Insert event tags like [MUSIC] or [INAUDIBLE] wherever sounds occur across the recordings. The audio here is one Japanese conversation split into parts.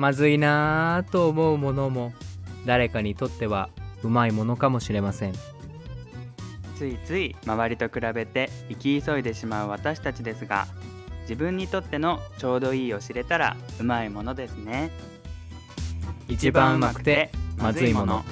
まずいなぁと思うものも誰かにとってはうまいものかもしれません。ついつい周りと比べて生き急いでしまう私たちですが自分にとってのちょうどいいを知れたらうまいものですね。一番うまくてまずいもの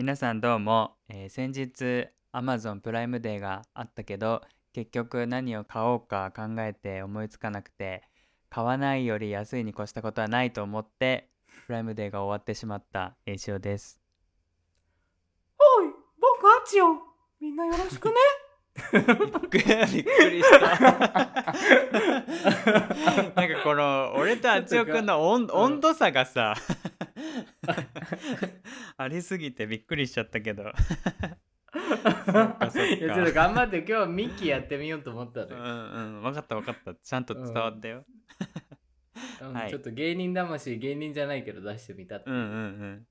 皆さんどうも、えー先日 Amazon プライムデーがあったけど結局何を買おうか考えて思いつかなくて買わないより安いに越したことはないと思ってプライムデーが終わってしまった栄翔ですおい、僕あっちよ。みんなよろしくね。びっくりびっくりした。なんかこの俺とあちおくんの温温度差がさありすぎてびっくりしちゃったけど。いやちょっとか頑張って今日はミッキーやってみようと思ったのうよ、んうん分かった分かった。ちゃんと伝わったよ、うん。はい。ちょっと芸人魂芸人じゃないけど出してみたってう。ん、うんうん。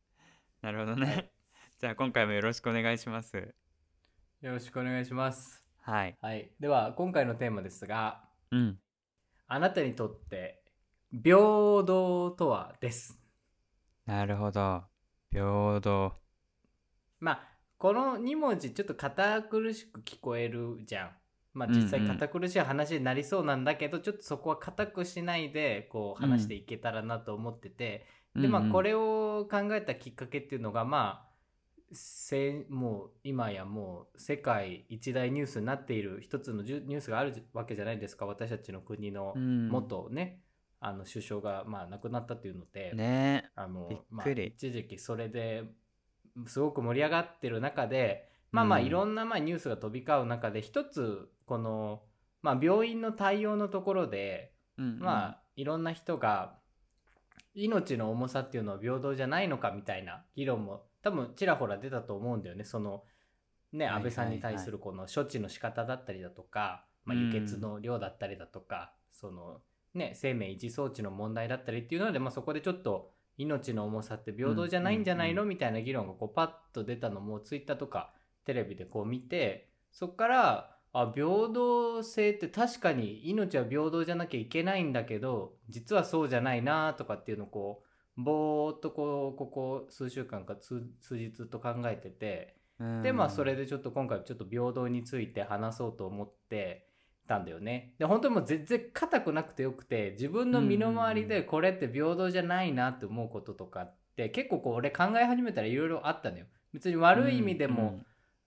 なるほどね。じゃあ今回もよろしくお願いしますよろしくお願いします。はい。はい。では今回のテーマですがうん。あなたにとって平等とはです。なるほど。平等。まあこの2文字ちょっと堅苦しく聞こえるじゃん。まあ実際堅苦しい話になりそうなんだけど、ちょっとそこは堅くしないでこう話していけたらなと思ってて、でまあこれれを考えたきっかけっていうのがまあせもう今やもう世界一大ニュースになっている一つのニュースがあるわけじゃないですか私たちの国の元ね、あの首相がまあ亡くなったっていうので、ね。あのまあ、一時期それですごく盛り上がってる中でまあまあうん。いろんなまあニュースが飛び交う中で一つこの、まあ、病院の対応のところでまあいろんな人が命の重さっていうのは平等じゃないのかみたいな議論も多分ちらほら出たと思うんだよね。そのね安倍さんに対するこの処置の仕方だったりだとか、まあ、うん。輸血の量だったりだとか、そのね生命維持装置の問題だったりっていうので、まあ、そこでちょっと命の重さって平等じゃないんじゃないの、うんみたいな議論がこうパッと出たのもツイッターとかテレビでこう見てそこからあ平等性って確かに命は平等じゃなきゃいけないんだけど実はそうじゃないなとかっていうのをこうぼーっとこうここ数週間か数数日と考えててでまあそれでちょっと今回ちょっと平等について話そうと思ってたんだよね。で本当にもう全然硬くなくてよくて自分の身の回りでこれって平等じゃないなって思うこととかって結構こう俺考え始めたらいろいろあったのよ。別に悪い意味でも、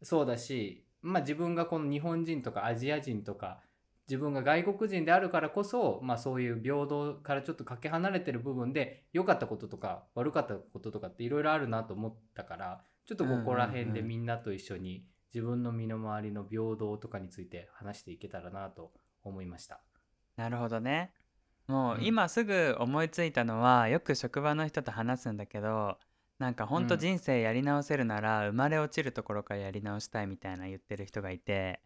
そうだし、まあ、自分がこの日本人とかアジア人とか自分が外国人であるからこそ、まあ、そういう平等からちょっとかけ離れてる部分で良かったこととか悪かったこととかっていろいろあるなと思ったからちょっとここら辺でみんなと一緒に自分の身の回りの平等とかについて話していけたらなと思いました。なるほどね。もううん。今すぐ思いついたのはよく職場の人と話すんだけどなんかほんとうん。人生やり直せるなら生まれ落ちるところからやり直したいみたいな言ってる人がいて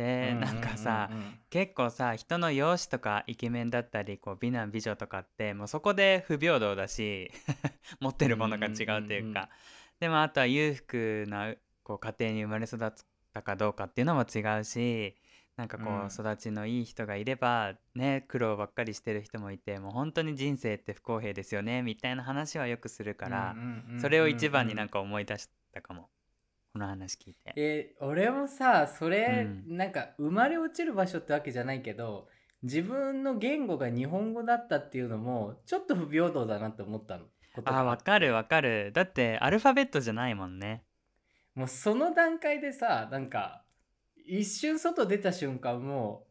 でなんかさ結構さ人の容姿とかイケメンだったりこう美男美女とかってもうそこで不平等だし [LAUGHS] 持ってるものが違うというか、でもあとは裕福なこう家庭に生まれ育ったかどうかっていうのも違うしなんかこう育ちのいい人がいればね苦労ばっかりしてる人もいてもう本当に人生って不公平ですよねみたいな話はよくするから、それを一番になんか思い出したかもこの話聞いて。えー俺もさそれ、うなんか生まれ落ちる場所ってわけじゃないけど自分の言語が日本語だったっていうのもちょっと不平等だなって思ったの。あわかるわかる。だってアルファベットじゃないもんね。もうその段階でさなんか一瞬外出た瞬間も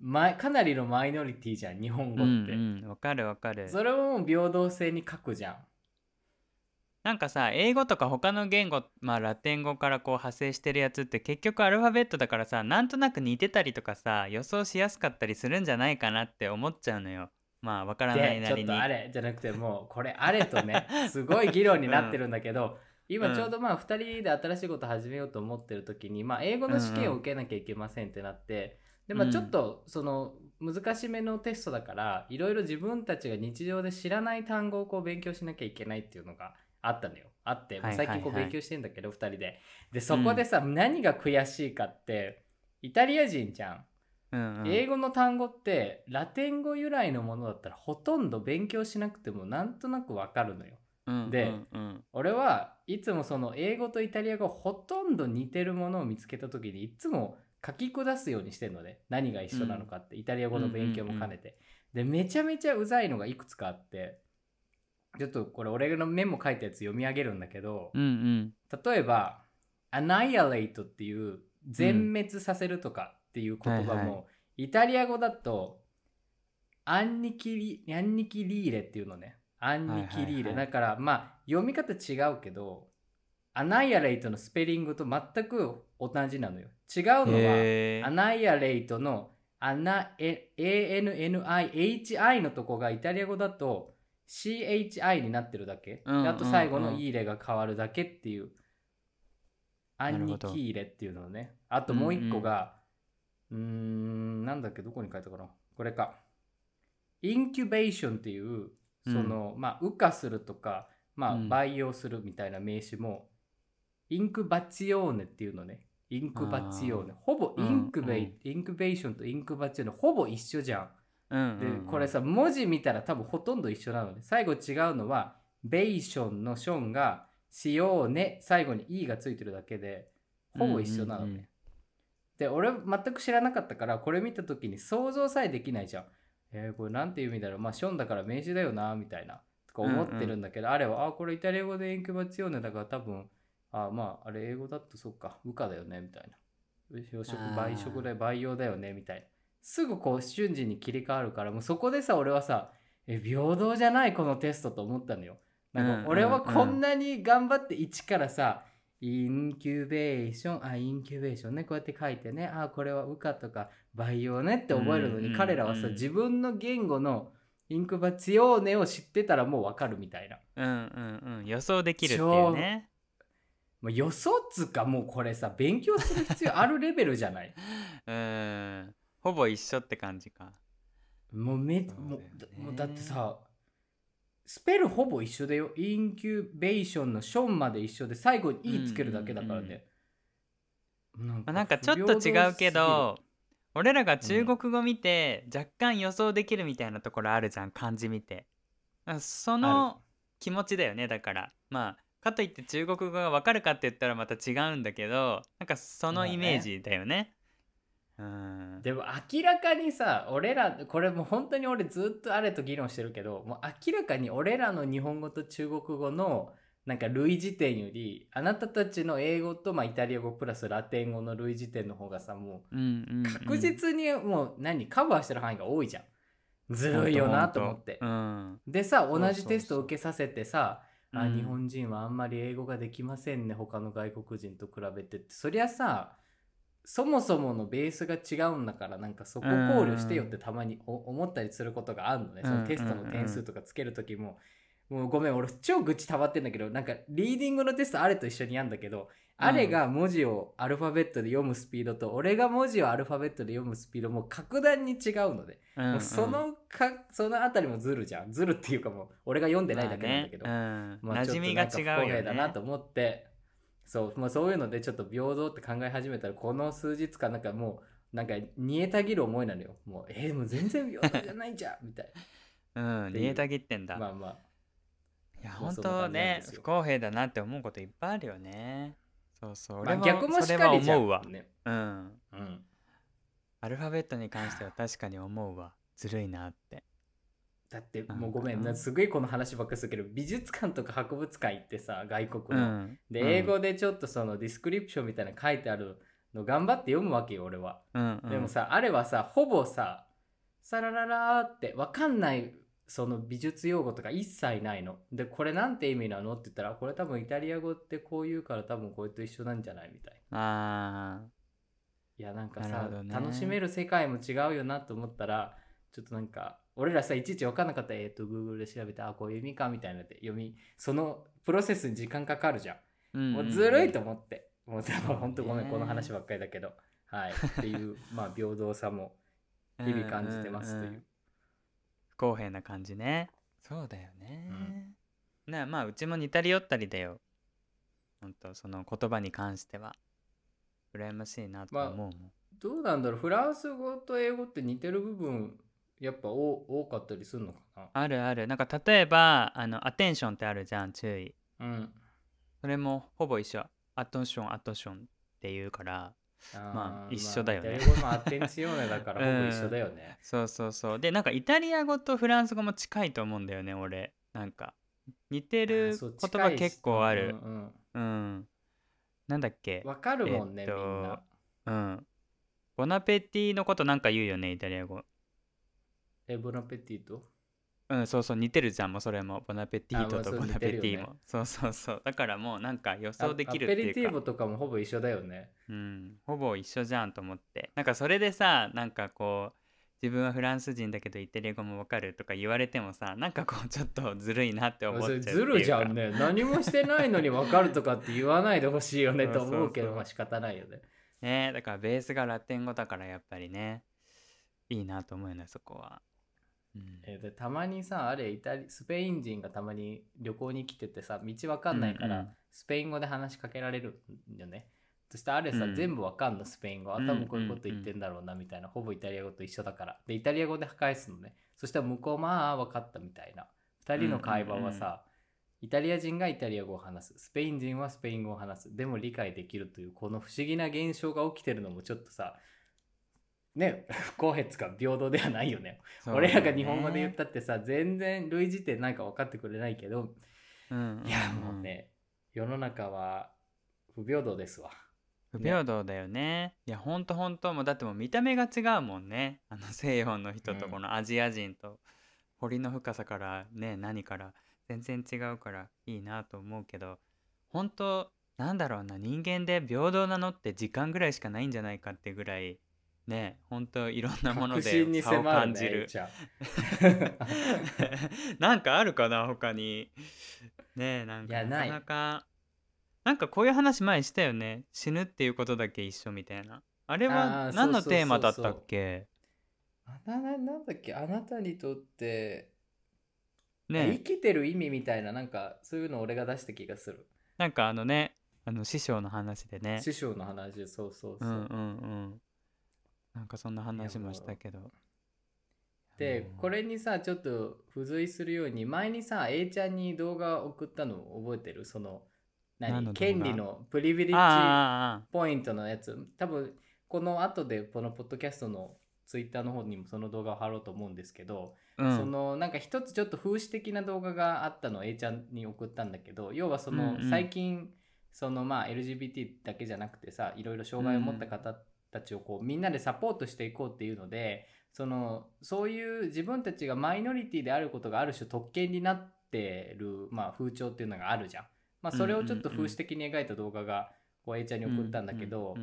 うまかなりのマイノリティじゃん日本語って、うんうん。わかるわかる。それをもう平等性に書くじゃんなんかさ英語とか他の言語まあラテン語からこう派生してるやつって結局アルファベットだからさなんとなく似てたりとかさ予想しやすかったりするんじゃないかなって思っちゃうのよ。まあわからないでちょっなりにとあれじゃなくてもうこれあれとね [LAUGHS] すごい議論になってるんだけど、今ちょうどまあ2人で新しいこと始めようと思ってる時に、まあ、英語の試験を受けなきゃいけませんってなって、でまあうん。ちょっとその難しめのテストだからいろいろ自分たちが日常で知らない単語をこう勉強しなきゃいけないっていうのがあったのよ。あって、最近こうはい勉強してんだけど2人で。でそこでさ、何が悔しいかってイタリア人じゃん、うんうん、英語の単語ってラテン語由来のものだったらほとんど勉強しなくてもなんとなくわかるのよ。うんでうんうん。俺はいつもその英語とイタリア語ほとんど似てるものを見つけた時にいつも書き下すようにしてんのね。何が一緒なのかって、イタリア語の勉強も兼ねて、でめちゃめちゃうざいのがいくつかあってちょっとこれ俺のメモ書いたやつ読み上げるんだけど、うんうん。例えば annihilate っていう全滅させるとかっていう言葉も、はいはイタリア語だとアンニキリアンニキリーレっていうのね。アンニキリーレ、はいはいはい。だからまあ読み方違うけど annihilate のスペリングと全く同じなのよ。違うのはへー。annihilate のアナ ANNIHI のとこがイタリア語だと CHI になってるだけ、うんであと最後うんうん。のイーレが変わるだけっていう、アンニなるほど。キーレっていうのね。あともう一個がうーんなんだっけどこに書いたかな。これか。インキュベーションっていうその、まあ羽化するとかまあうん。培養するみたいな名詞も、インクバチオーネっていうのね。インクバチオーネ。ほぼインクベイ、インクベーションとインクバチオーネほぼ一緒じゃんでうんうんうん。これさ文字見たら多分ほとんど一緒なのね最後違うのはベーションのションがシオーネ最後に E がついてるだけでほぼ一緒なのね、うんうんうんで俺全く知らなかったからこれ見た時に想像さえできないじゃん。えー、これなんていう意味だろう。まあションだから名詞だよなみたいな。とか思ってるんだけど、あれはあこれイタリア語でインキュバツィオーネだから多分あまああれ英語だとそっか。羽化だよねみたいな。養殖で培養だよねみたいなすぐこう瞬時に切り替わるからもうそこでさ俺はさえ平等じゃないこのテストと思ったのよ。なんか俺はこんなに頑張って一からさ、インキュベーションあインキュベーションねこうやって書いてねあこれは羽化とか培養ねって覚えるのに、彼らはさ自分の言語のインクバツィオーネを知ってたらもうわかるみたいな。うんうんうん。予想できるっていうね。もう予想っつうかもうこれさ勉強する必要あるレベルじゃない？[LAUGHS] うんほぼ一緒って感じか。もうめそうだもうだもうだってさスペルほぼ一緒だよインキュベーションのションまで一緒で最後に「い」つけるだけだからね、なんまあなんかちょっと違うけど俺らが中うん国語見て若干予想できるみたいなところあるじゃん漢字見て。あその気持ちだよねだから。まあかといって中国語が分かるかって言ったらまた違うんだけどなんかそのイメージだよねうん。でも明らかにさ俺らこれもう本当に俺ずっとあれと議論してるけどもう明らかに俺らの日本語と中国語のなんか類似点よりあなたたちの英語とまあイタリア語プラスラテン語の類似点の方がさもう確実にもう何カバーしてる範囲が多いじゃん。ずるいよなと思って。うん。でさ同じテストを受けさせてさあうん。日本人はあんまり英語ができませんね他の外国人と比べてって。そりゃさそもそものベースが違うんだからなんかそこ考慮してよってたまにお思ったりすることがあるのね、そのテストの点数とかつける時も、もうごめん俺超愚痴たまってんだけどなんかリーディングのテストあれと一緒にやんだけど、あれが文字をアルファベットで読むスピードと俺が文字をアルファベットで読むスピードも格段に違うので、もうそのかそのあたりもずるじゃん。ずるっていうかもう俺が読んでないだけなんだけど、まあ馴染みが違うよね平だなと思ってそう,、まあ、そういうのでちょっと平等って考え始めたらこの数日間なんかもうなんか煮えたぎる思いなのよ。もうえーもう全然平等じゃないじゃんみたい [LAUGHS] うん煮えたぎってんだ。なまあまあ。いやまあ本当ね不公平だなって思うこといっぱいあるよね。そうそう。まあ逆もしかりじゃん思うわ。ねうん。うん。アルファベットに関しては確かに思うわ。ずるいなってだってもうごめんなすごいこの話ばっかりするけど美術館とか博物館行ってさ外国の、うん。で英語でちょっとそのディスクリプションみたいなの書いてあるの頑張って読むわけよ俺は。うんうん。でもさ、あれはさほぼさサラララーって分かんないその美術用語とか一切ないの。でこれなんて意味なのって言ったらこれ多分イタリア語ってこう言うから多分これと一緒なんじゃないみたいあいやなんかさ、ね。楽しめる世界も違うよなと思ったらちょっとなんか俺らさいちいち分かんなかったらえっ、と Google で調べてあこういう意味かみたいなって読みそのプロセスに時間かかるじゃん。ーうんもん。うずるいと思って、もうでも本当ごめんねこの話ばっかりだけど。はい。っていう [LAUGHS] まあ平等さも日々感じてますという。んんん不公平な感じね。そうだよね、なまあうちも似たり寄ったりだよ。ほんとその言葉に関しては。羨ましいなと思うもん、どうなんだろう。フランス語と英語って似てる部分やっぱ多多かったりするのかあるある。なんか例えばあのアテンションってあるじゃん注意。なうん。それもほぼ一緒。アトンションアトンションって言うからまあー一緒だよね。まあイタリア語のアテンシオーネだから [LAUGHS] ほぼ一緒だよね。そうそうそう。でなんかイタリア語とフランス語も近いと思うんだよね俺。なんか似てる言葉結構ある。近いしうんうん。なんだっけ？うんわかるもんね、えっとみんな。うん。ボナペティのことなんか言うよねイタリア語え、ボナペティとうんそうそう似てるじゃんもうそれも。ボナペティートとボナペティ似てるよね。もそうそうそう。だからもうなんか予あ想できるってアペリティいうか。ーボとかもほぼ一緒だよね。うんほぼ一緒じゃんと思って。なんかそれでさなんかこう自分はフランス人だけどイタリア語もわかるとか言われてもさなんかこうちょっとずるいなって思っちゃうっていうか。それずるじゃんね。[LAUGHS] 何もしてないのにわかるとかって言わないでほしいよねと思うけど、そうそうそう。まあ仕方ないよね。ねだからベースがラテン語だからやっぱりねいいなと思うよねそこは、うん。えーでたまにさあれイタリスペイン人がたまに旅行に来ててさ道わかんないから、うんうん。スペイン語で話しかけられるんよね。そしてあれさ、うん。全部わかんのスペイン語。あこういうこと言ってんだろうなみたいな、ほぼイタリア語と一緒だから。でイタリア語で返すのね。そしたら向こうまあわかったみたいな。2人の会話はさ、イタリア人がイタリア語を話す。スペイン人はスペイン語を話す。でも理解できるというこの不思議な現象が起きてるのもちょっとさね [LAUGHS] 不公平つか平等ではないよね。俺らが日本語で言ったってさ全然類似点なんか分かってくれないけど、うんうんうんいやもうね世の中は不平等ですわ。不平等だよね。いやほんとほんともうだってもう見た目が違うもんね。あの西洋の人とうん。このアジア人と。彫りの深さからね何から全然違うからいいなと思うけど本当なんだろうな人間で平等なのって時間ぐらいしかないんじゃないかってぐらいね本当いろんなもの確で差を感じる。ね [LAUGHS] なんかあるかな他に。ねえなんかなかなか。なんかこういう話前したよね。死ぬっていうことだけ一緒みたいな。あれあはー何のテーマだったっけ？あなななんだっけ？あなたにとって、生ねきてる意味みたいななんかそういうの俺が出した気がする、なんかあのねあの師匠の話でね。師匠の話そうそうそう。う、んうんうんなんかそんな話もしたけど。でこれにさちょっと付随するように前にさ A ちゃんに動画送ったの覚えてる？その何？権利のプリビレッジあポイントのやつ。多分この後でこのポッドキャストのツイッターの方にもその動画を貼ろうと思うんですけど、うん。そのなんか一つちょっと風刺的な動画があったのを A ちゃんに送ったんだけど要はそのうんうん。最近そのまあ LGBT だけじゃなくてさいろいろ障害を持った方たちをこうみんなでサポートしていこうっていうのでそのそういう自分たちがマイノリティであることがある種特権になってる、まあ、風潮っていうのがあるじゃん。まあ、それをちょっと風刺的に描いた動画がこう A ちゃんに送ったんだけど、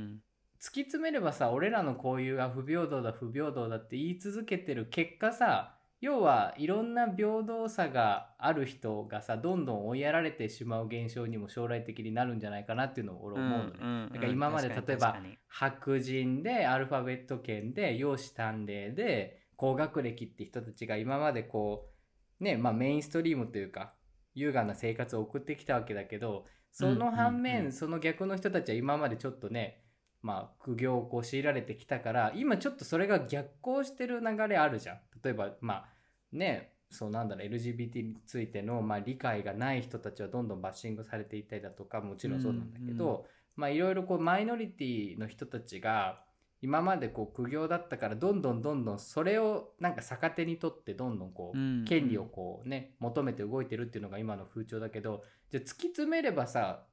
突き詰めればさ俺らのこういうあ不平等だ不平等だって言い続けてる結果さ要はいろんな平等さがある人がさどんどん追いやられてしまう現象にも将来的になるんじゃないかなっていうのを俺思うのね。うんうんうん。だから今まで例えば白人でアルファベット圏で容姿端麗で高学歴って人たちが今までこうねまあメインストリームというか優雅な生活を送ってきたわけだけどその反面、うんうん。うんその逆の人たちは今までちょっとねまあ苦行をこう強いられてきたから今ちょっとそれが逆行してる流れあるじゃん。例えばまあねそうなんだろう LGBT についての、まあ、理解がない人たちはどんどんバッシングされていったりだとかもちろんそうなんだけど、まあいろいろこうマイノリティの人たちが今までこう苦行だったからどんどんどんどんそれをなんか逆手にとってどんどんこう、うん権利をこうね求めて動いてるっていうのが今の風潮だけどじゃあ突き詰めればさ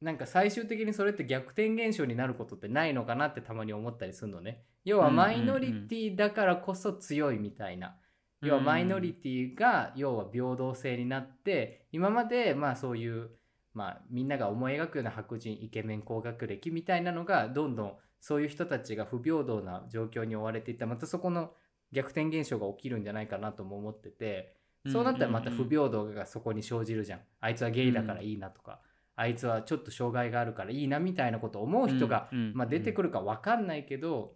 なんか最終的にそれって逆転現象になることってないのかなってたまに思ったりするのね。要はうんうんうん。マイノリティだからこそ強いみたいな。要はマイノリティが要は平等性になって今までまあそういうまあみんなが思い描くような白人イケメン高学歴みたいなのがどんどんそういう人たちが不平等な状況に追われていった。またそこの逆転現象が起きるんじゃないかなとも思ってて。そうなったらまた不平等がそこに生じるじゃん。あいつはゲイだからいいなとかあいつはちょっと障害があるからいいなみたいなことを思う人がまあ出てくるか分かんないけど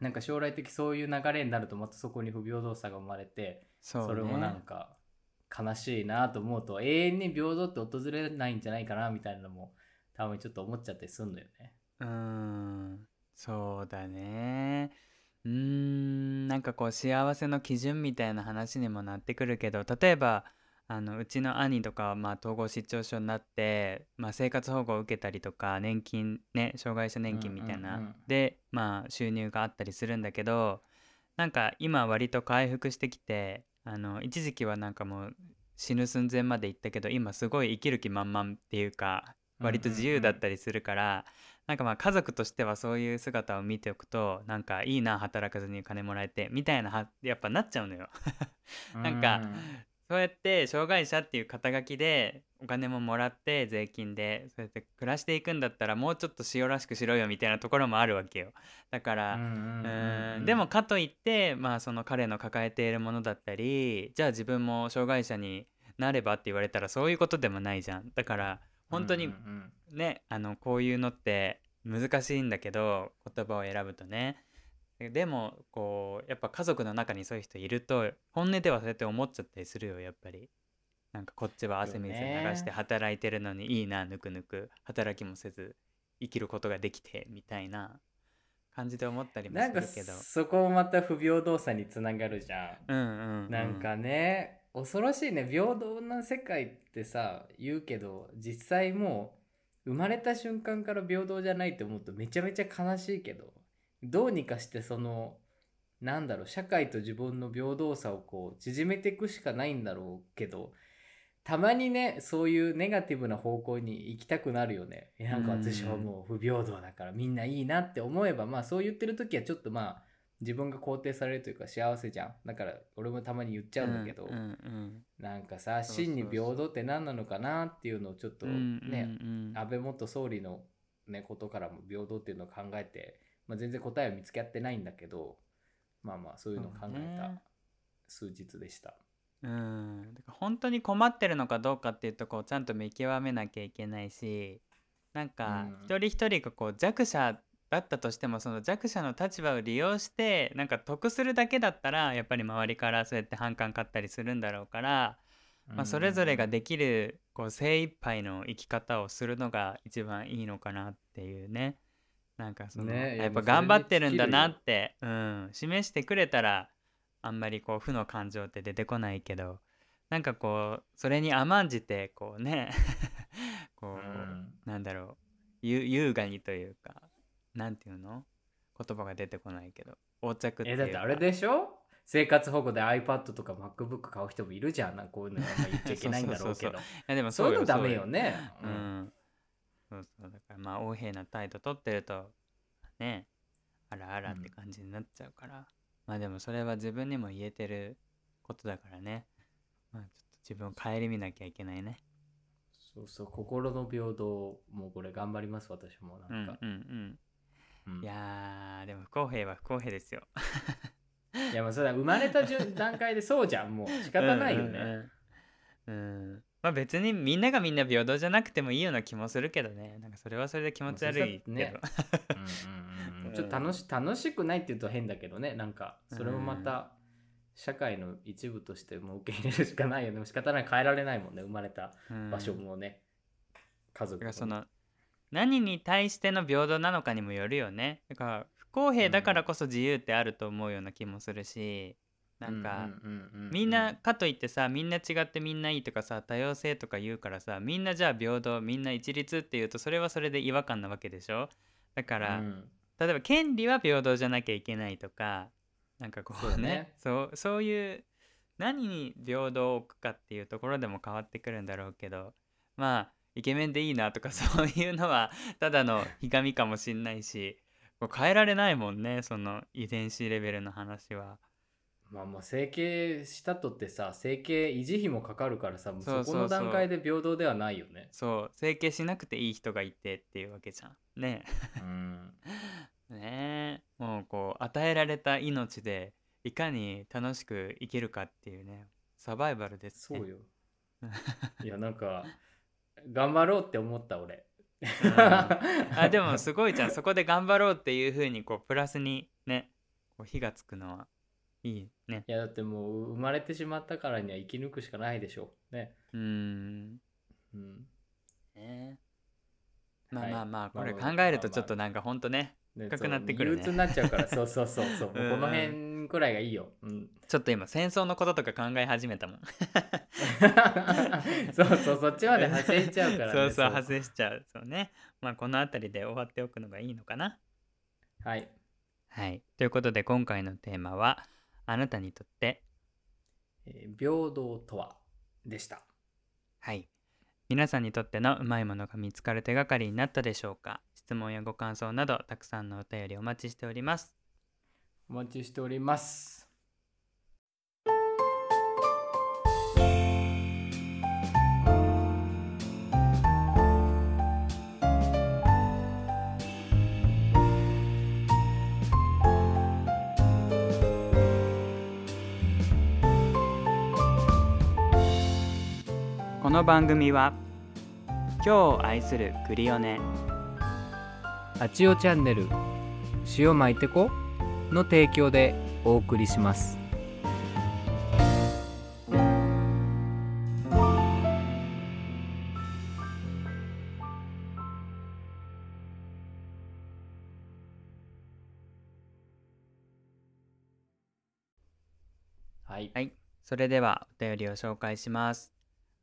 なんか将来的そういう流れになるとまたそこに不平等さが生まれてそれもなんか悲しいなと思うと永遠に平等って訪れないんじゃないかなみたいなのもたまにちょっと思っちゃったりするのよね。うーん。そうだね。うーん。なんかこう幸せの基準みたいな話にもなってくるけど例えばあのうちの兄とかはまあ統合失調症になって、まあ、生活保護を受けたりとか年金ね障害者年金みたいな、でまあ収入があったりするんだけどなんか今割と回復してきてあの一時期はなんかもう死ぬ寸前まで行ったけど今すごい生きる気満々っていうか割と自由だったりするから、なんかまあ家族としてはそういう姿を見ておくとなんかいいな働かずに金もらえてみたいなはやっぱなっちゃうのよ。[LAUGHS] なんかそうやって障害者っていう肩書きでお金ももらって税金でそうやって暮らしていくんだったらもうちょっと塩らしくしろよみたいなところもあるわけよ。だから、うんでもかといってまあその彼の抱えているものだったりじゃあ自分も障害者になればって言われたらそういうことでもないじゃん。だから本当にねあのこういうのって難しいんだけど言葉を選ぶとねでもこうやっぱ家族の中にそういう人いると本音ではそうやって思っちゃったりするよやっぱり。なんかこっちは汗水流して働いてるのにいいなぬくぬく。働きもせず生きることができてみたいな。感じで思ったりもするけど。そこもまた不平等さにつながるじゃん。うんうん、うん、なんかね恐ろしいね。平等な世界ってさ言うけど実際もう生まれた瞬間から平等じゃないって思うとめちゃめちゃ悲しいけどどうにかしてそのなんだろう社会と自分の平等さをこう縮めていくしかないんだろうけどたまにねそういうネガティブな方向に行きたくなるよね。なんか私はもう不平等だからみんないいなって思えばまあそう言ってる時はちょっとまあ自分が肯定されるというか幸せじゃん。だから俺もたまに言っちゃうんだけど、うんうんなんかさ真に平等って何なのかなっていうのをちょっとうんね、うんうん。安倍元総理の、ね、ことからも平等っていうのを考えて、まあ、全然答えは見つけ合ってないんだけどまあまあそういうのを考えた数日でした。うん、本当に困ってるのかどうかっていうとこをちゃんと見極めなきゃいけないしなんかうん。一人一人がこう弱者だったとしてもその弱者の立場を利用してなんか得するだけだったらやっぱり周りからそうやって反感買ったりするんだろうから、まあ、それぞれができるこう精一杯の生き方をするのが一番いいのかなっていうねなんかその、ねいややっぱ頑張ってるんだなって、うん、示してくれたらあんまりこう負の感情って出てこないけどなんかこうそれに甘んじてこうね [LAUGHS] こう、うん。なんだろうゆ優雅にというかなんていうの？言葉が出てこないけど横着っていうか。えだってあれでしょ？生活保護で iPad とか MacBook 買う人もいるじゃん。こういうのあんま言っちゃいけないんだろうけど。[LAUGHS] いやでもそういうのダメよね。ううん。ん、そうそう。だからまあ横柄な態度取ってるとねあらあらって感じになっちゃうから、まあでもそれは自分にも言えてることだからね。まあちょっと自分を顧みなきゃいけないね。そうそう心の平等もうこれ頑張ります私もうなんんか、うんうんうん。いやーでも不公平は不公平ですよ。いやもうそれは生まれた順 [LAUGHS] 段階でそうじゃんもう。仕方ないよね、うんうんうん。うんまあ別にみんながみんな平等じゃなくてもいいような気もするけどね。なんかそれはそれで気持ち悪いけど、まあそれはうん。うんうんうん。ちょっと楽し楽しくないって言うと変だけどね。なんかそれもまた社会の一部としてもう受け入れるしかないよね。仕方ない変えられないもんね。生まれたうん場所もね、家だ族もね。その何に対しての平等なのかにもよるよね。だから不公平だからこそ自由ってあると思うような気もするし、なんか、みんなかといってさみんな違ってみんないいとかさ多様性とか言うからさみんなじゃあ平等みんな一律っていうとそれはそれで違和感なわけでしょ？だから、うん。例えば権利は平等じゃなきゃいけないとかなんかこうねそうね。そういう何に平等を置くかっていうところでも変わってくるんだろうけどまあイケメンでいいなとか [LAUGHS] そういうのはただのひがみかもしんないし変えられないもんねその遺伝子レベルの話は。まあまあ整形したとってさ整形維持費もかかるからさもうそこの段階で平等ではないよね。そう。整形しなくていい人がいてっていうわけじゃん。ね。うん。[LAUGHS] ねえ。もうこう与えられた命でいかに楽しく生きるかっていうねサバイバルですね。そうよ。[LAUGHS] いやなんか頑張ろうって思った俺。うん。あでもすごいじゃん。[LAUGHS] そこで頑張ろうっていう風にこうプラスにねこう火がつくのはいいね。いやだってもう生まれてしまったからには生き抜くしかないでしょね。うーん。うん。ね。まあはいまあまあこれ考えるとちょっとなんかほんとねね深くなってくるね。憂鬱になっちゃうから。そうそうそうそう。[LAUGHS] このうん辺くらいがいいよ、うん、ちょっと今戦争のこととか考え始めたもん。そうそうそっちまで派生しちゃうからね。[LAUGHS] そうそう外しちゃう。そうね。まあこの辺りで終わっておくのがいいのかな。はい。はい。ということで今回のテーマはあなたにとって？えー平等とは？でした。はい。皆さんにとってのうまいものが見つかる手がかりになったでしょうか？質問やご感想などたくさんのお便りお待ちしております。お待ちしておりますの番組は今日を愛するクリオネ。あちおチャンネル塩巻いてこの提供でお送りします。はい。はい。それではお便りを紹介します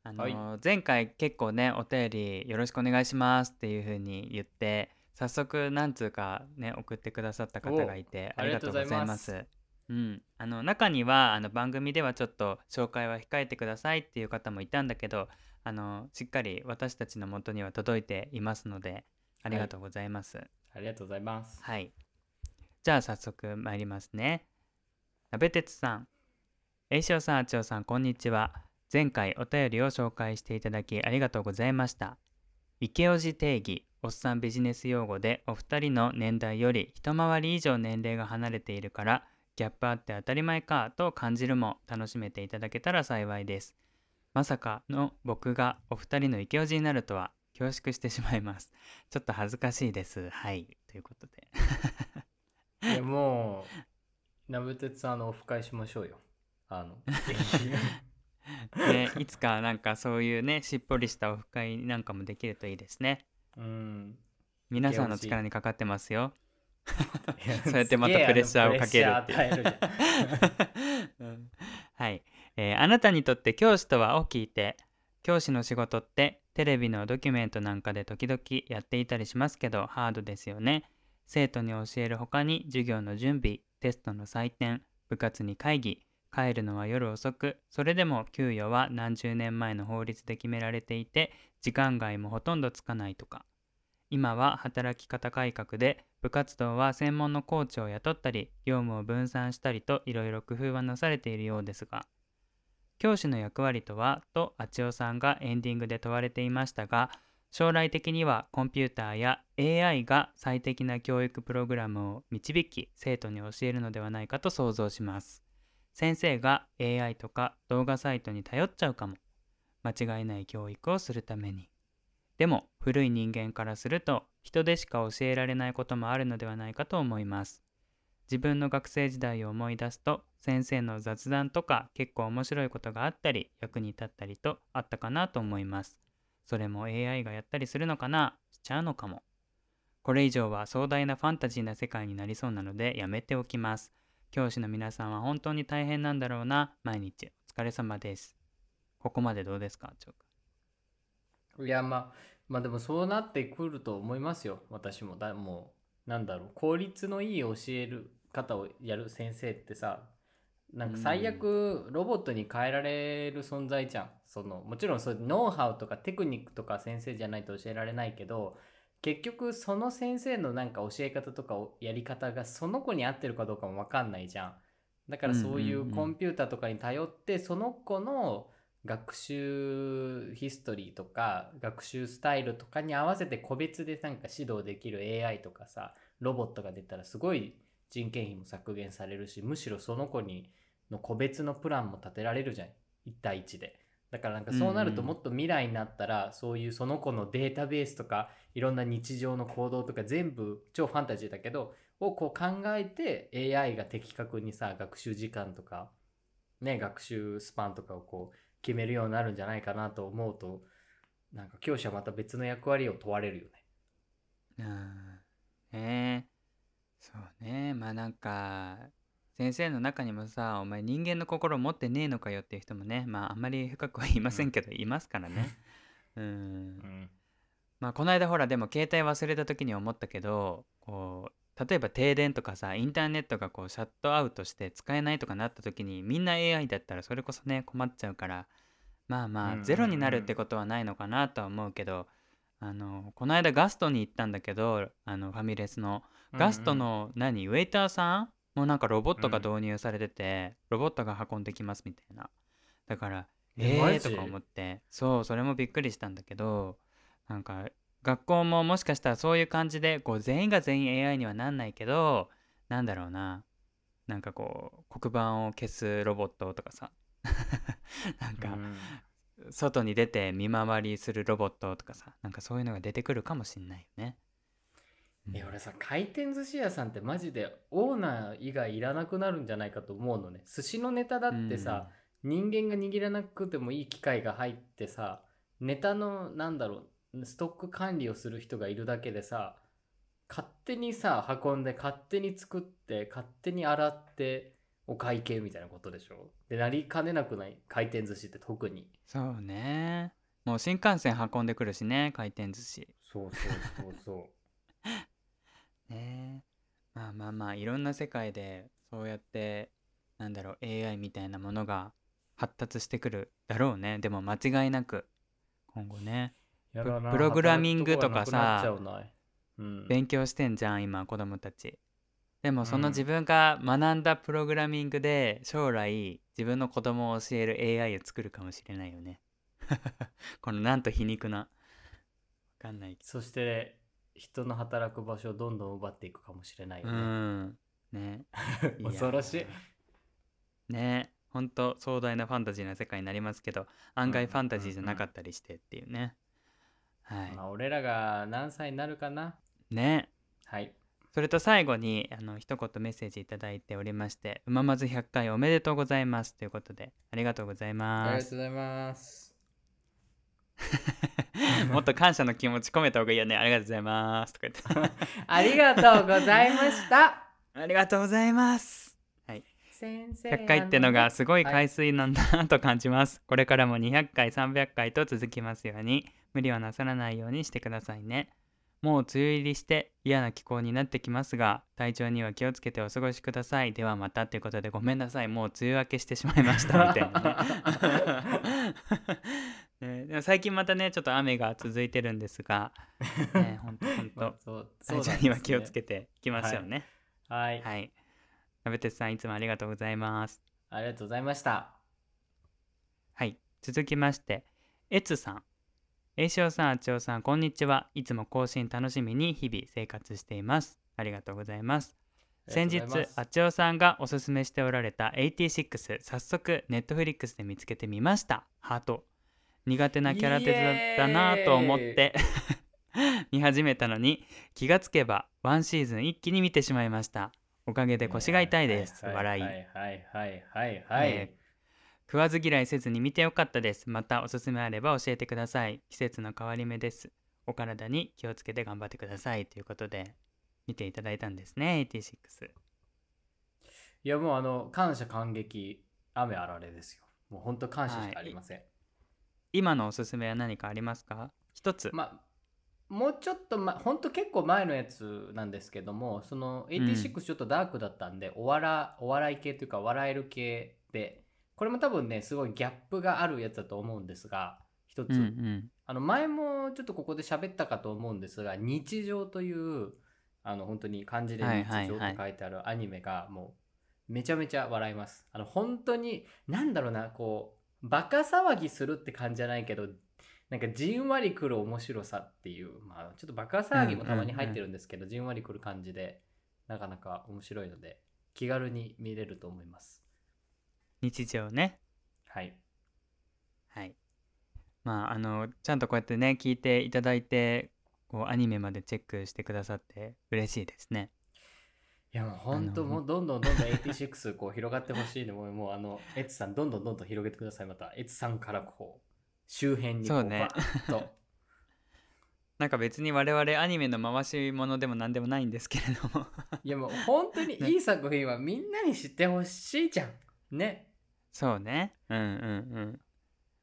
あのーはい前回結構ねお便りよろしくお願いしますっていう風に言って早速何通かね送ってくださった方がいておありがとうございますうん、あの中にはあの番組ではちょっと紹介は控えてくださいっていう方もいたんだけどあのしっかり私たちの元には届いていますのでありがとうございます。ありがとうございますはい。じゃあ早速参りますね。鍋鉄さん、栄翔さん、あちおさん、こんにちは。前回お便りを紹介していただきありがとうございました。池オジ定義、おっさんビジネス用語でお二人の年代より一回り以上年齢が離れているから、ギャップあって当たり前かと感じるも楽しめていただけたら幸いです。まさかの僕がお二人の池オジになるとは恐縮してしまいます。ちょっと恥ずかしいです。はい。ということで。[LAUGHS] いやもう鍋鉄さんあのオフ会しましょうよあの [LAUGHS] [LAUGHS] ね、いつかなんかそういうね、しっぽりしたオフ会なんかもできるといいですね。うん。皆さんの力にかかってますよ。[LAUGHS] そうやってまたプレッシャーをかけるっていう。[LAUGHS] はい、えーあなたにとって教師とはを聞いて教師の仕事ってテレビのドキュメントなんかで時々やっていたりしますけどハードですよね。生徒に教える他に授業の準備テストの採点部活に会議帰るのは夜遅くそれでも給与は何十年前の法律で決められていて時間外もほとんどつかないとか。今は働き方改革で部活動は専門のコーチを雇ったり業務を分散したりといろいろ工夫はなされているようですが。教師の役割とはとあちおさんがエンディングで問われていましたが将来的にはコンピューターや AI が最適な教育プログラムを導き生徒に教えるのではないかと想像します。先生が AI とか動画サイトに頼っちゃうかも。間違いない教育をするために。でも古い人間からすると人でしか教えられないこともあるのではないかと思います。自分の学生時代を思い出すと先生の雑談とか結構面白いことがあったり役に立ったりとあったかなと思います。それも AI がやったりするのかな？しちゃうのかも。これ以上は壮大なファンタジーな世界になりそうなのでやめておきます。教師の皆さんは本当に大変なんだろうな。毎日。お疲れ様です。ここまでどうですか？チョークいやまあまあでもそうなってくると思いますよ。私も。だもうなんだろう。効率のいい教える方をやる先生ってさなんか最悪ロボットに変えられる存在じゃん。そのもちろんそうノウハウとかテクニックとか先生じゃないと教えられないけど結局その先生のなんか教え方とかやり方がその子に合ってるかどうかも分かんないじゃん。だからそういん。うコンピューターとかに頼ってその子の学習ヒストリーとか学習スタイルとかに合わせて個別でなんか指導できる AI とかさロボットが出たらすごい人件費も削減されるしむしろその子にの個別のプランも立てられるじゃん。1対1で。だからなんかそうなるともっと未来になったらそういうその子のデータベースとかいろんな日常の行動とか全部超ファンタジーだけどをこう考えて AI が的確にさ学習時間とかね学習スパンとかをこう決めるようになるんじゃないかなと思うとなんか教師はまた別の役割を問われるよね。あーね。えそうね。まあなんか先生の中にもさお前人間の心持ってねえのかよっていう人もねまああんまり深くは言いませんけど、いますからね。[LAUGHS] うん。うんまあこの間ほらでも携帯忘れた時に思ったけどこう例えば停電とかさインターネットがこうシャットアウトして使えないとかなった時にみんな AI だったらそれこそね困っちゃうからまあまあゼロになるってことはないのかなとは思うけどあのこの間ガストに行ったんだけどあのファミレスの。ガストの何ウェイターさんもなんかロボットが導入されてて、ロボットが運んできますみたいな。だからえーえマジとか思って。そうそれもびっくりしたんだけどなんか学校ももしかしたらそういう感じでこう全員が全員 AI にはなんないけどなんだろうな。なんかこう黒板を消すロボットとかさ。[LAUGHS] なんかうん外に出て見回りするロボットとかさ。なんかそういうのが出てくるかもしんないよね。うん。いや俺さ回転寿司屋さんってマジでオーナー以外いらなくなるんじゃないかと思うのね。寿司のネタだってさ、人間が握らなくてもいい機械が入ってさネタのなんだろうストック管理をする人がいるだけでさ勝手にさ運んで勝手に作って勝手に洗ってお会計みたいなことでしょ？でなりかねなくない？回転寿司って特に。そうね。もう新幹線運んでくるしね回転寿司。そうそうそうそ [LAUGHS] ね。まあまあまあいろんな世界でそうやってなんだろう AI みたいなものが発達してくるだろうね。でも間違いなく。今後ねプログラミングとかさうん。勉強してんじゃん今子供たち。でもそのうん。自分が学んだプログラミングで将来自分の子供を教える AI を作るかもしれないよね。[LAUGHS] このなんと皮肉な。わかんないけそして人の働く場所をどんどん奪っていくかもしれないどようね。んね [LAUGHS] 恐ろしい。ね。ほんと壮大なファンタジーな世界になりますけど案うん外ファンタジーじゃなかったりしてっていうね、はい、まあ、俺らが何歳になるかな？ね。はい。それと最後にあの一言メッセージいただいておりまして「うままず100回おめでとうございます」ということでありがとうございありますがとうございます。[LAUGHS] もっと感謝の気持ち込めた方がいいよね。ありがとうございますとか言って。[LAUGHS] ありがとうございました。[LAUGHS] ありがとうございます。先生。100回ってのがすごいはい。回数なんだなと感じます、これからも200回300回と続きますように無理はなさらないようにしてくださいね。もう梅雨入りして嫌な気候になってきますが体調には気をつけてお過ごしください。ではまたということでごめんなさい。もう梅雨明けしてしまいました。[LAUGHS] みたいなね。[LAUGHS] ねでも最近またねちょっと雨が続いてるんですがねほんとほんと。[LAUGHS] 体調には気をつけていきましょうね。はい。はい。鍋鉄さんいつもありがとうございます。ありがとうございました。はい。続きまして、えつさん。えいしおさん、あちおさん、こんにちは。いつも更新楽しみに日々生活しています。ありがとうございます。先日あちおさんがおすすめしておられた86早速ネットフリックスで見つけてみました。ハート。苦手なキャラデザだなと思って。[LAUGHS] 見始めたのに気がつけばワンシーズン一気に見てしまいました。おかげで腰が痛いです。笑いはいはいはいはいはいはい。え食わず嫌いせずに見てよかったです。またおすすめあれば教えてください。季節の変わり目です。お体に気をつけて頑張ってください。ということで見ていただいたんですね。86いやもうあの感謝感激雨あられですよ。もう本当感謝しかありません。今のおすすめは何かありますか？一つ、まもうちょっと、ま、本当結構前のやつなんですけどもその86ちょっとダークだったんで、お笑お笑い系というか笑える系でこれも多分ねすごいギャップがあるやつだと思うんですが一つ、うんうんあの前もちょっとここで喋ったかと思うんですが日常というあの本当に漢字ではい日常はいはいと書いてあるアニメがもうめちゃめちゃ笑います。あの本当になんだろうなこうバカ騒ぎするって感じじゃないけどなんかじんわりくる面白さっていうまあちょっとバカ騒ぎもたまに入ってるんですけど、じんわりくる感じでなかなか面白いので気軽に見れると思います。日常ね。はい。はい。まああのちゃんとこうやってね聞いていただいてこうアニメまでチェックしてくださって嬉しいですね。いやもう本当もうどんどんどんどん86 [LAUGHS] こう広がってほしいの。もうもうあのエツさんどんどんどんどん広げてください。またエツさんからこう周辺にこそうね。バーッと。[LAUGHS] なんか別に我々アニメの回し物でも何でもないんですけれども。[LAUGHS] いやもう本当にいい作品はみんなに知ってほしいじゃん。ねそうね。うんうんうん。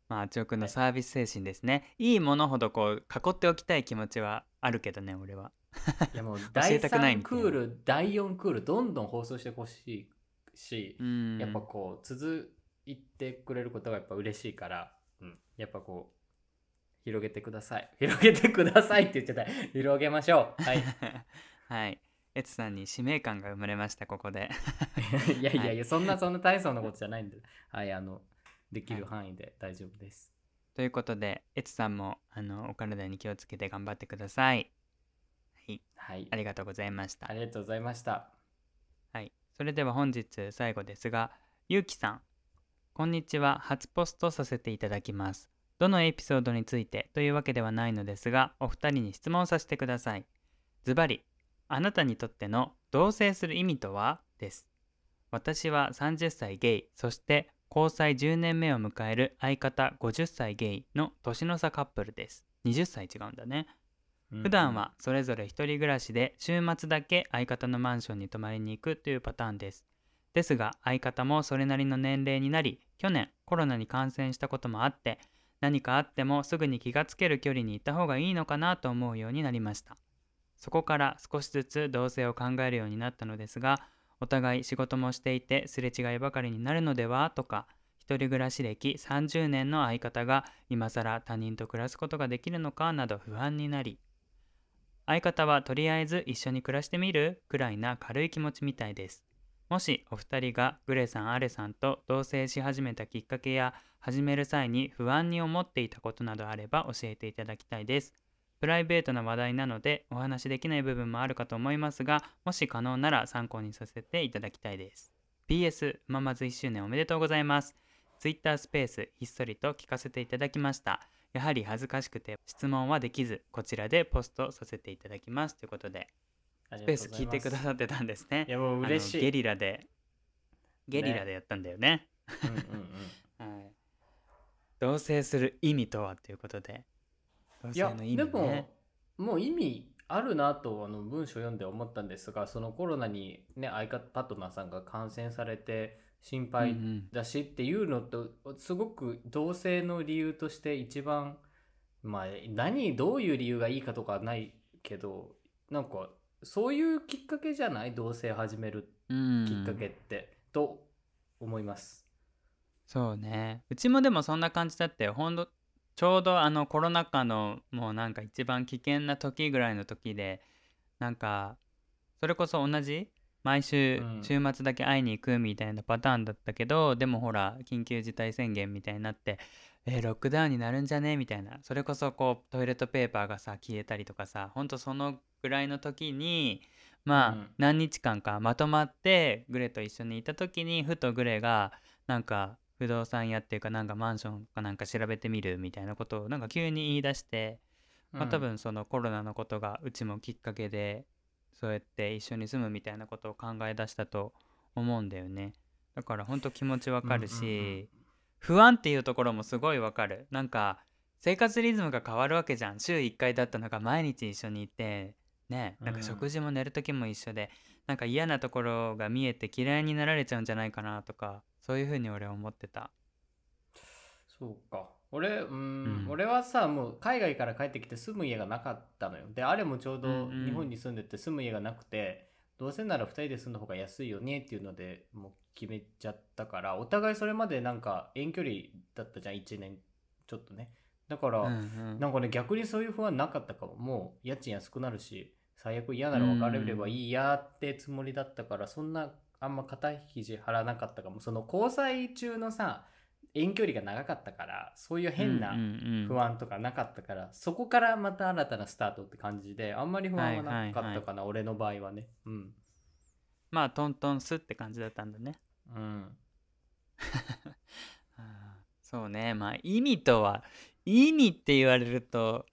まああちおくんのサービス精神ですね、い、いものほどこう囲っておきたい気持ちはあるけどね俺は。いや [LAUGHS] もうえ第たくない3みたいなクール第4クールどんどん放送してほしいし、うん。やっぱこう続いてくれることがやっぱ嬉しいから、うん、やっぱこう広げてください。広げてくださいって言っちゃった。広げましょう。はい。[LAUGHS] はいエツさんに使命感が生まれましたここで。[LAUGHS] いやいやいやそんなそんな大層なことじゃないんで。はいあのできる範囲で大丈夫です、ということでエツさんもあのお体に気をつけて頑張ってください。はい。はい。ありがとうございました。ありがとうございました。はい、それでは本日最後ですが、ゆうきさん、こんにちは、初ポストさせていただきます。どのエピソードについてというわけではないのですが、お二人に質問させてください。ズバリ、あなたにとっての同棲する意味とは？です。私は30歳ゲイ、そして交際10年目を迎える相方50歳ゲイの年の差カップルです。20歳違うんだね。普段はそれぞれ一人暮らしで週末だけ相方のマンションに泊まりに行くというパターンです。ですが相方もそれなりの年齢になり去年コロナに感染したこともあって何かあってもすぐに気がつける距離にいた方がいいのかなと思うようになりました。そこから少しずつ同棲を考えるようになったのですがお互い仕事もしていてすれ違いばかりになるのではとか一人暮らし歴30年の相方が今更他人と暮らすことができるのかなど不安になり相方はとりあえず一緒に暮らしてみるくらいな軽い気持ちみたいです。もしお二人がグレさんアレさんと同棲し始めたきっかけや始める際に不安に思っていたことなどあれば教えていただきたいです。プライベートな話題なのでお話しできない部分もあるかと思いますが、もし可能なら参考にさせていただきたいです。PS、ママズ1周年おめでとうございます。Twitter スペースひっそりと聞かせていただきました。やはり恥ずかしくて質問はできず、こちらでポストさせていただきます。ということで、スペース聞いてくださってたんですねい。やもう嬉しいゲリラで、ゲリラでやったんだよね。うんうんうん [LAUGHS] はい。同棲する意味とは？ということで。同いやでも。もう意味あるなとあの文章読んで思ったんですがそのコロナにね相方パートナーさんが感染されて心配だしっていうのとすごく同性の理由として一番まあ何どういう理由がいいかとかはないけどなんかそういうきっかけじゃない？同性始めるうんきっかけって、と思います。そうねうちもでもそんな感じだってほんとちょうどあのコロナ禍のもうなんか一番危険な時ぐらいの時でなんかそれこそ同じ毎週うん。週末だけ会いに行くみたいなパターンだったけど、でもほら緊急事態宣言みたいになってえーロックダウンになるんじゃね？みたいな。それこそこうトイレットペーパーがさ消えたりとかさほんとそのぐらいの時にまあ、うん。何日間かまとまってグレと一緒にいた時にふとグレがなんか不動産屋っていうかなんかマンションかなんか調べてみるみたいなことをなんか急に言い出して、まあ多分そのコロナのことがうちもきっかけでそうやって一緒に住むみたいなことを考え出したと思うんだよね。だからほんと気持ちわかるし、不安っていうところもすごいわかる。なんか生活リズムが変わるわけじゃん。週1回だったのが毎日一緒にいてねなんか食事も寝る時も一緒で、なんか嫌なところが見えて嫌いになられちゃうんじゃないかなとかそういうふうに俺は思ってた。そうか。俺うん、うん。俺はさもう海外から帰ってきて住む家がなかったのよ。であれもちょうどうんうん。日本に住んでて住む家がなくて、どうせなら2人で住んだ方が安いよねっていうのでもう決めちゃったからお互いそれまでなんか遠距離だったじゃん1年ちょっとね。だから、うんうん。なんかね逆にそういう不安なかったかも。もう家賃安くなるし最悪嫌なら別れればいいやってつもりだったから、そんなあんま肩肘張らなかったかも。その交際中のさ遠距離が長かったからそういう変な不安とかなかったから、そこからまた新たなスタートって感じであんまり不安はなかったかな、俺の場合はね。うん。まあトントンスって感じだったんだね。うん。[LAUGHS] そうね。まあ意味とは意味って言われると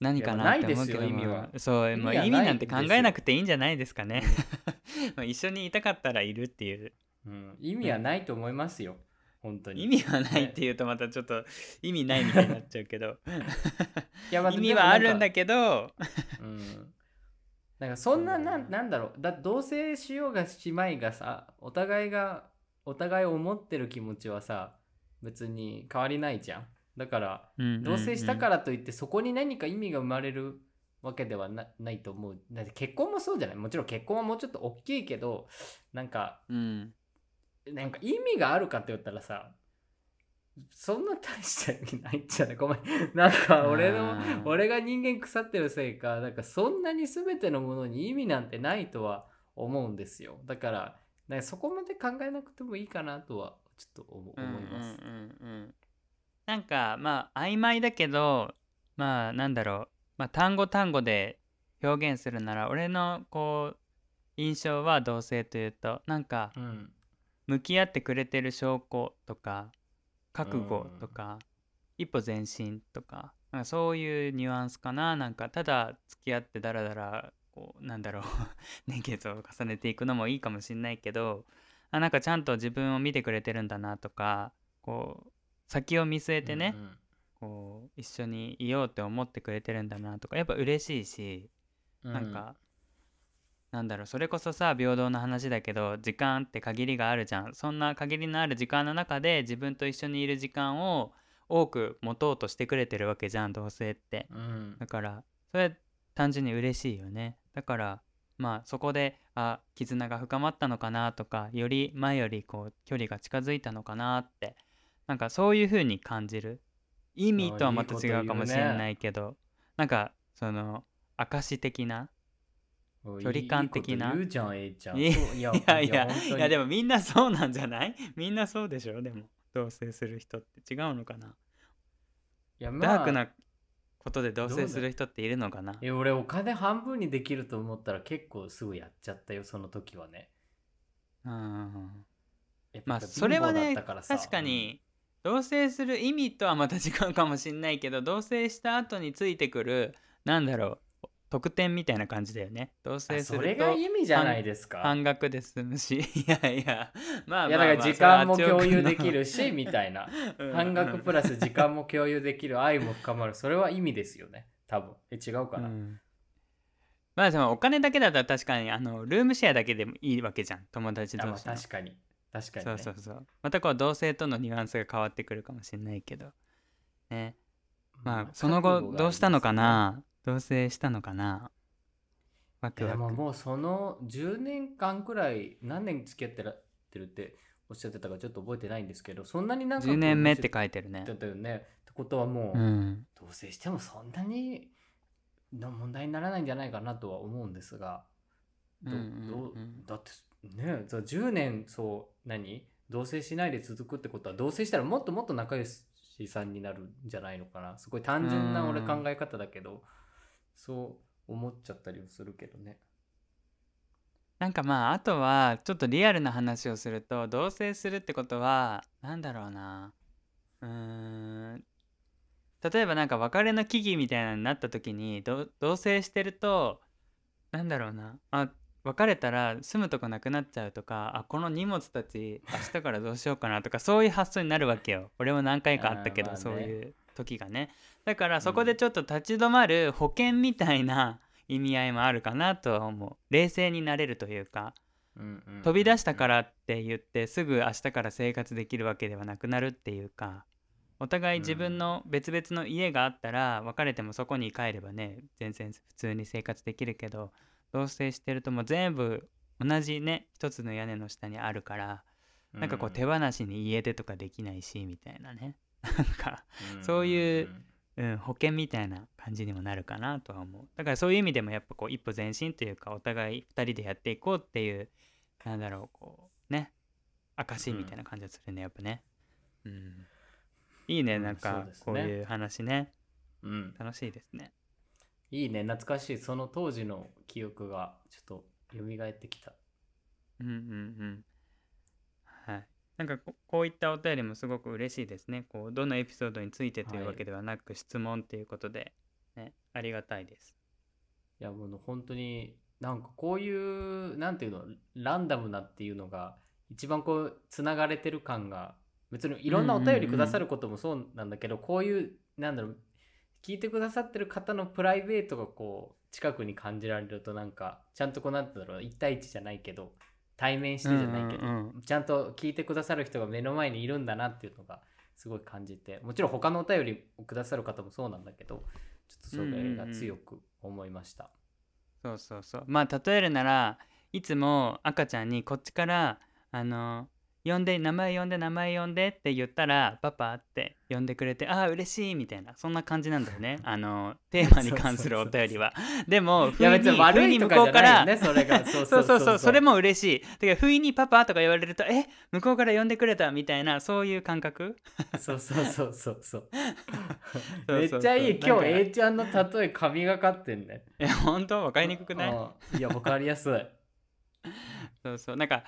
何かなって思うないですよけど意味は。もそう意味ない意味なんて考えなくていいんじゃないですかね。[LAUGHS] まあ一緒にいたかったらいるっていう。うん、意味はないと思いますよ。本当に。意味はないっていうとまたちょっと意味ないみたいになっちゃうけど。[LAUGHS] いやまあ意味はあるんだけけどうん。なんかそんななん。なんだろう。だ同棲しようがしまいがさお互いがお互い思ってる気持ちはさ別に変わりないじゃんだから同棲したかららといってそこに何か意味が生まれるわけではなないと思う。だって結婚もそうじゃない？もちろん結婚はもうちょっと大きいけどなんかうん。なんか意味があるかって言ったらさそんな大した意味ないんじゃない？ごめん。なんか俺の俺が人間腐ってるせいかなんかそんなに全てのものに意味なんてないとは思うんですよ。だからそこまで考えなくてもいいかなとはちょっと思思います、うんうんうんうんなんかまあ曖昧だけどまあなんだろう、まあ、単語単語で表現するなら俺のこう印象は同性というとなんかうん。向き合ってくれてる証拠とか覚悟とか、一歩前進とかなんかそういうニュアンスかな。なんかただ付き合ってダラダラこうなんだろう。[LAUGHS] 年月を重ねていくのもいいかもしんないけどあなんかちゃんと自分を見てくれてるんだなとかこう先を見据えてね、うんこう一緒にいようって思ってくれてるんだなとかやっぱ嬉しいし、うん。なんかなんだろうそれこそさ平等な話だけど時間って限りがあるじゃん。そんな限りのある時間の中で自分と一緒にいる時間を多く持とうとしてくれてるわけじゃん同性って。うん。だからそれ単純に嬉しいよね。だからまあそこであ絆が深まったのかなとかより前よりこう距離が近づいたのかなってなんかそういう風に感じる。意味とはまた違うかもしれないけどなんかその証的な距離感的な。いいゃん A ちゃん。いやいやいやでもみんなそうなんじゃない？[LAUGHS] みんなそうでしょ？でも同棲する人って違うのかな、いやまあダークなことで同棲する人っているのかな？え俺お金半分にできると思ったら結構すぐやっちゃったよその時はね。うん。まあそれはね確かに同棲する意味とはまた違うかもしんないけど同棲した後についてくるなんだろう特典みたいな感じだよね。同うん棲すあそれるとが意味じゃないですか。半額で済むし。[LAUGHS] いやいや。まあまあ、まあ、いやだから時間も共有できるしみたいな。[LAUGHS] うん。半額プラス時間も共有できる愛も深まる。それは意味ですよね。多分。え違うかな、うん。まあでもお金だけだったら確かにあのルームシェアだけでもいいわけじゃん。友達同士の。確かに確かに、ね、そうそうそう。またこう同性とのニュアンスが変わってくるかもしれないけど。ね。まあその後どうしたのかな？同棲したのかな？ワクワク。でももうその10年間くらい何年付き合ってらってるっておっしゃってたかちょっと覚えてないんですけどそんなになんか10年目って書書いてるね。いてたよね。ってことはもう、うん。同棲してもそんなにの問題にならないんじゃないかなとは思うんですが。どうだってねそう10年そう何？同棲しないで続くってことは同棲したらもっともっと仲良しさんになるんじゃないのかな？すごい単純な俺考え方だけどそう思っちゃったりはするけどね。なんかまああとはちょっとリアルな話をすると同棲するってことはなんだろうな。うーん。例えばなんか別れの危機みたいなのになった時に同棲してるとなんだろうな。あ別れたら住むとこなくなっちゃうとかあこの荷物たち明日からどうしようかなとかそういう発想になるわけよ。俺も何回かあったけど、ね。そういう時がね。だからそこでちょっと立ち止まる保険みたいな意味合いもあるかなとは思う。冷静になれるというか飛び出したかららって言ってすぐ明日から生活できるわけではなくなるっていうかお互い自分の別々の家があったら別れてもそこに帰ればね全然普通に生活できるけど同棲してるともう全部同じね一つの屋根の下にあるからなんかこう手放しに家出とかできないしみたいなね。[LAUGHS] なんかそういううん、保険みたいな感じにもなるかなとは思う。だからそういう意味でもやっぱこう一歩前進というかお互い2人でやっていこうっていうなんだろうこうね証みたいな感じがするねやっぱね。うん。いいねうんなんかこういう話ね。うん。楽しいですねいいね。懐かしい。その当時の記憶がちょっと蘇ってきた。うんうんうん。はい。なんかここういったお便りもすごく嬉しいですね。こうどのエピソードについてというわけではなく質問っていうことでねありがたいです。いやもう本当になんかこういうなんていうのランダムなっていうのが一番こうつながれてる感が別にいろんなお便りくださることもそうなんだけど、こういうなんだろう聞いてくださってる方のプライベートがこう近くに感じられるとなんかちゃんとこうなんだろう1対1じゃないけど対面してじゃないけど、うんうんちゃんと聞いてくださる人が目の前にいるんだなっていうのがすごい感じてもちろん他のお便りをくださる方もそうなんだけどちょっとそれが強く思いました。そうそうそう。まあ例えるならいつも赤ちゃんにこっちからあの呼んで名前呼んで名前呼んでって言ったらパパって呼んでくれてああ嬉しいみたいなそんな感じなんだよね。[LAUGHS] あのテーマに関するお便りは。でもいや別に悪いとかじゃないよね不意にそれが。[LAUGHS] そうそうそうそう。それもも嬉しい。だから不意にパパとか言われるとえ向こうから呼んでくれたみたいなそういう感覚？そうそうそうそうそう。[LAUGHS] そうめっちゃいい。今日 A ちゃんの例え神がかってんね。え本当分かりにくくない？うん。いやわかりやすい。そうそう。なんか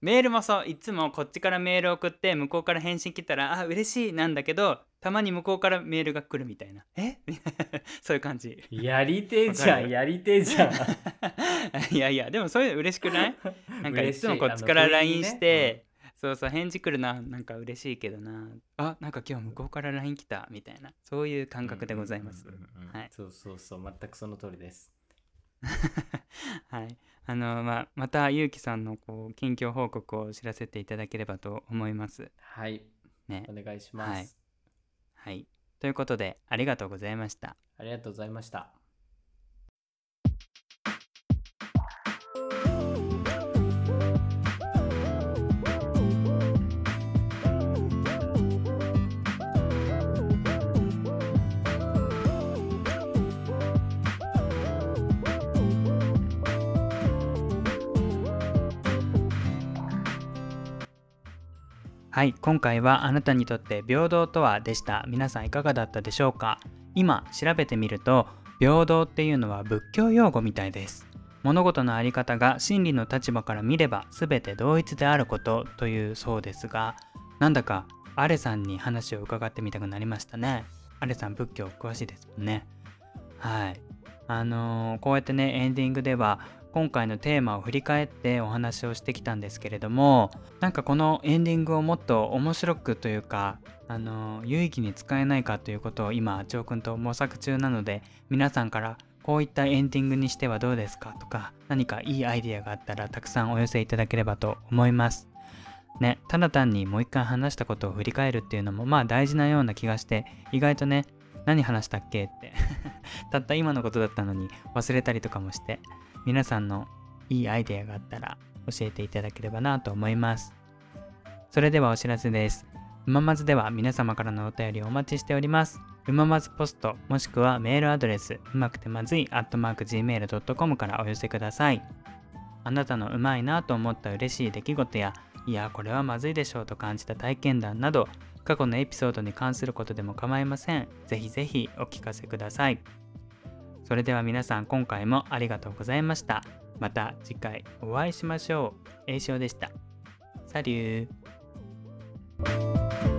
メールもそういつもこっちからメール送って向こうから返信来たらあ嬉しいなんだけどたまに向こうからメールが来るみたいな。え？[LAUGHS] そういう感じ。やりてえじゃんやりてえじゃん。[LAUGHS] いやいやでもそういうの嬉しくない？[LAUGHS] なんかいつもこっちから LINE ね。して、そうそう返事来るななんか嬉しいけどな。あなんか今日向こうから LINE 来たみたいな。そういう感覚でございます、はい。そうそうそう全くその通りです。はいあのまあまたゆうきさんのこう近況報告を知らせていただければと思います。はい。ね。お願いします、はい。ということでありがとうございました。ありがとうございましたはい今回はあなたにとって平等とはでした。皆さんいかがだったでしょうか？今調べてみると平等っていうのは仏教用語みたいです。物事のあり方が真理の立場から見れば全て同一であることというそうですがなんだかアレさんに話を伺ってみたくなりましたね。アレさん仏教詳しいですもんね。はい。あのーこうやってねエンディングでは今回のテーマを振り返ってお話をしてきたんですけれどもなんかこのエンディングをもっと面白くというかあの有意義に使えないかということを今長くんと模索中なので皆さんからこういったエンディングにしてはどうですかとか何かいいアイディアがあったらたくさんお寄せいただければと思います。ねただ単にもう一回話したことを振り返るっていうのもまあ大事なような気がして意外とね何話したっけって。[LAUGHS] たった今のことだったのに忘れたりとかもして。皆さんのいいアイデアがあったら教えていただければなと思います。それではお知らせです。うままずでは皆様からのお便りをお待ちしております。うままずポストもしくはメールアドレスうまくてまずい gmail.com からお寄せください。あなたのうまいなと思った嬉しい出来事やいやこれはまずいでしょうと感じた体験談など過去のエピソードに関することでも構いません。ぜひぜひお聞かせください。それでは皆さん今回もありがとうございました。また次回お会いしましょう。栄翔でした。サリュー。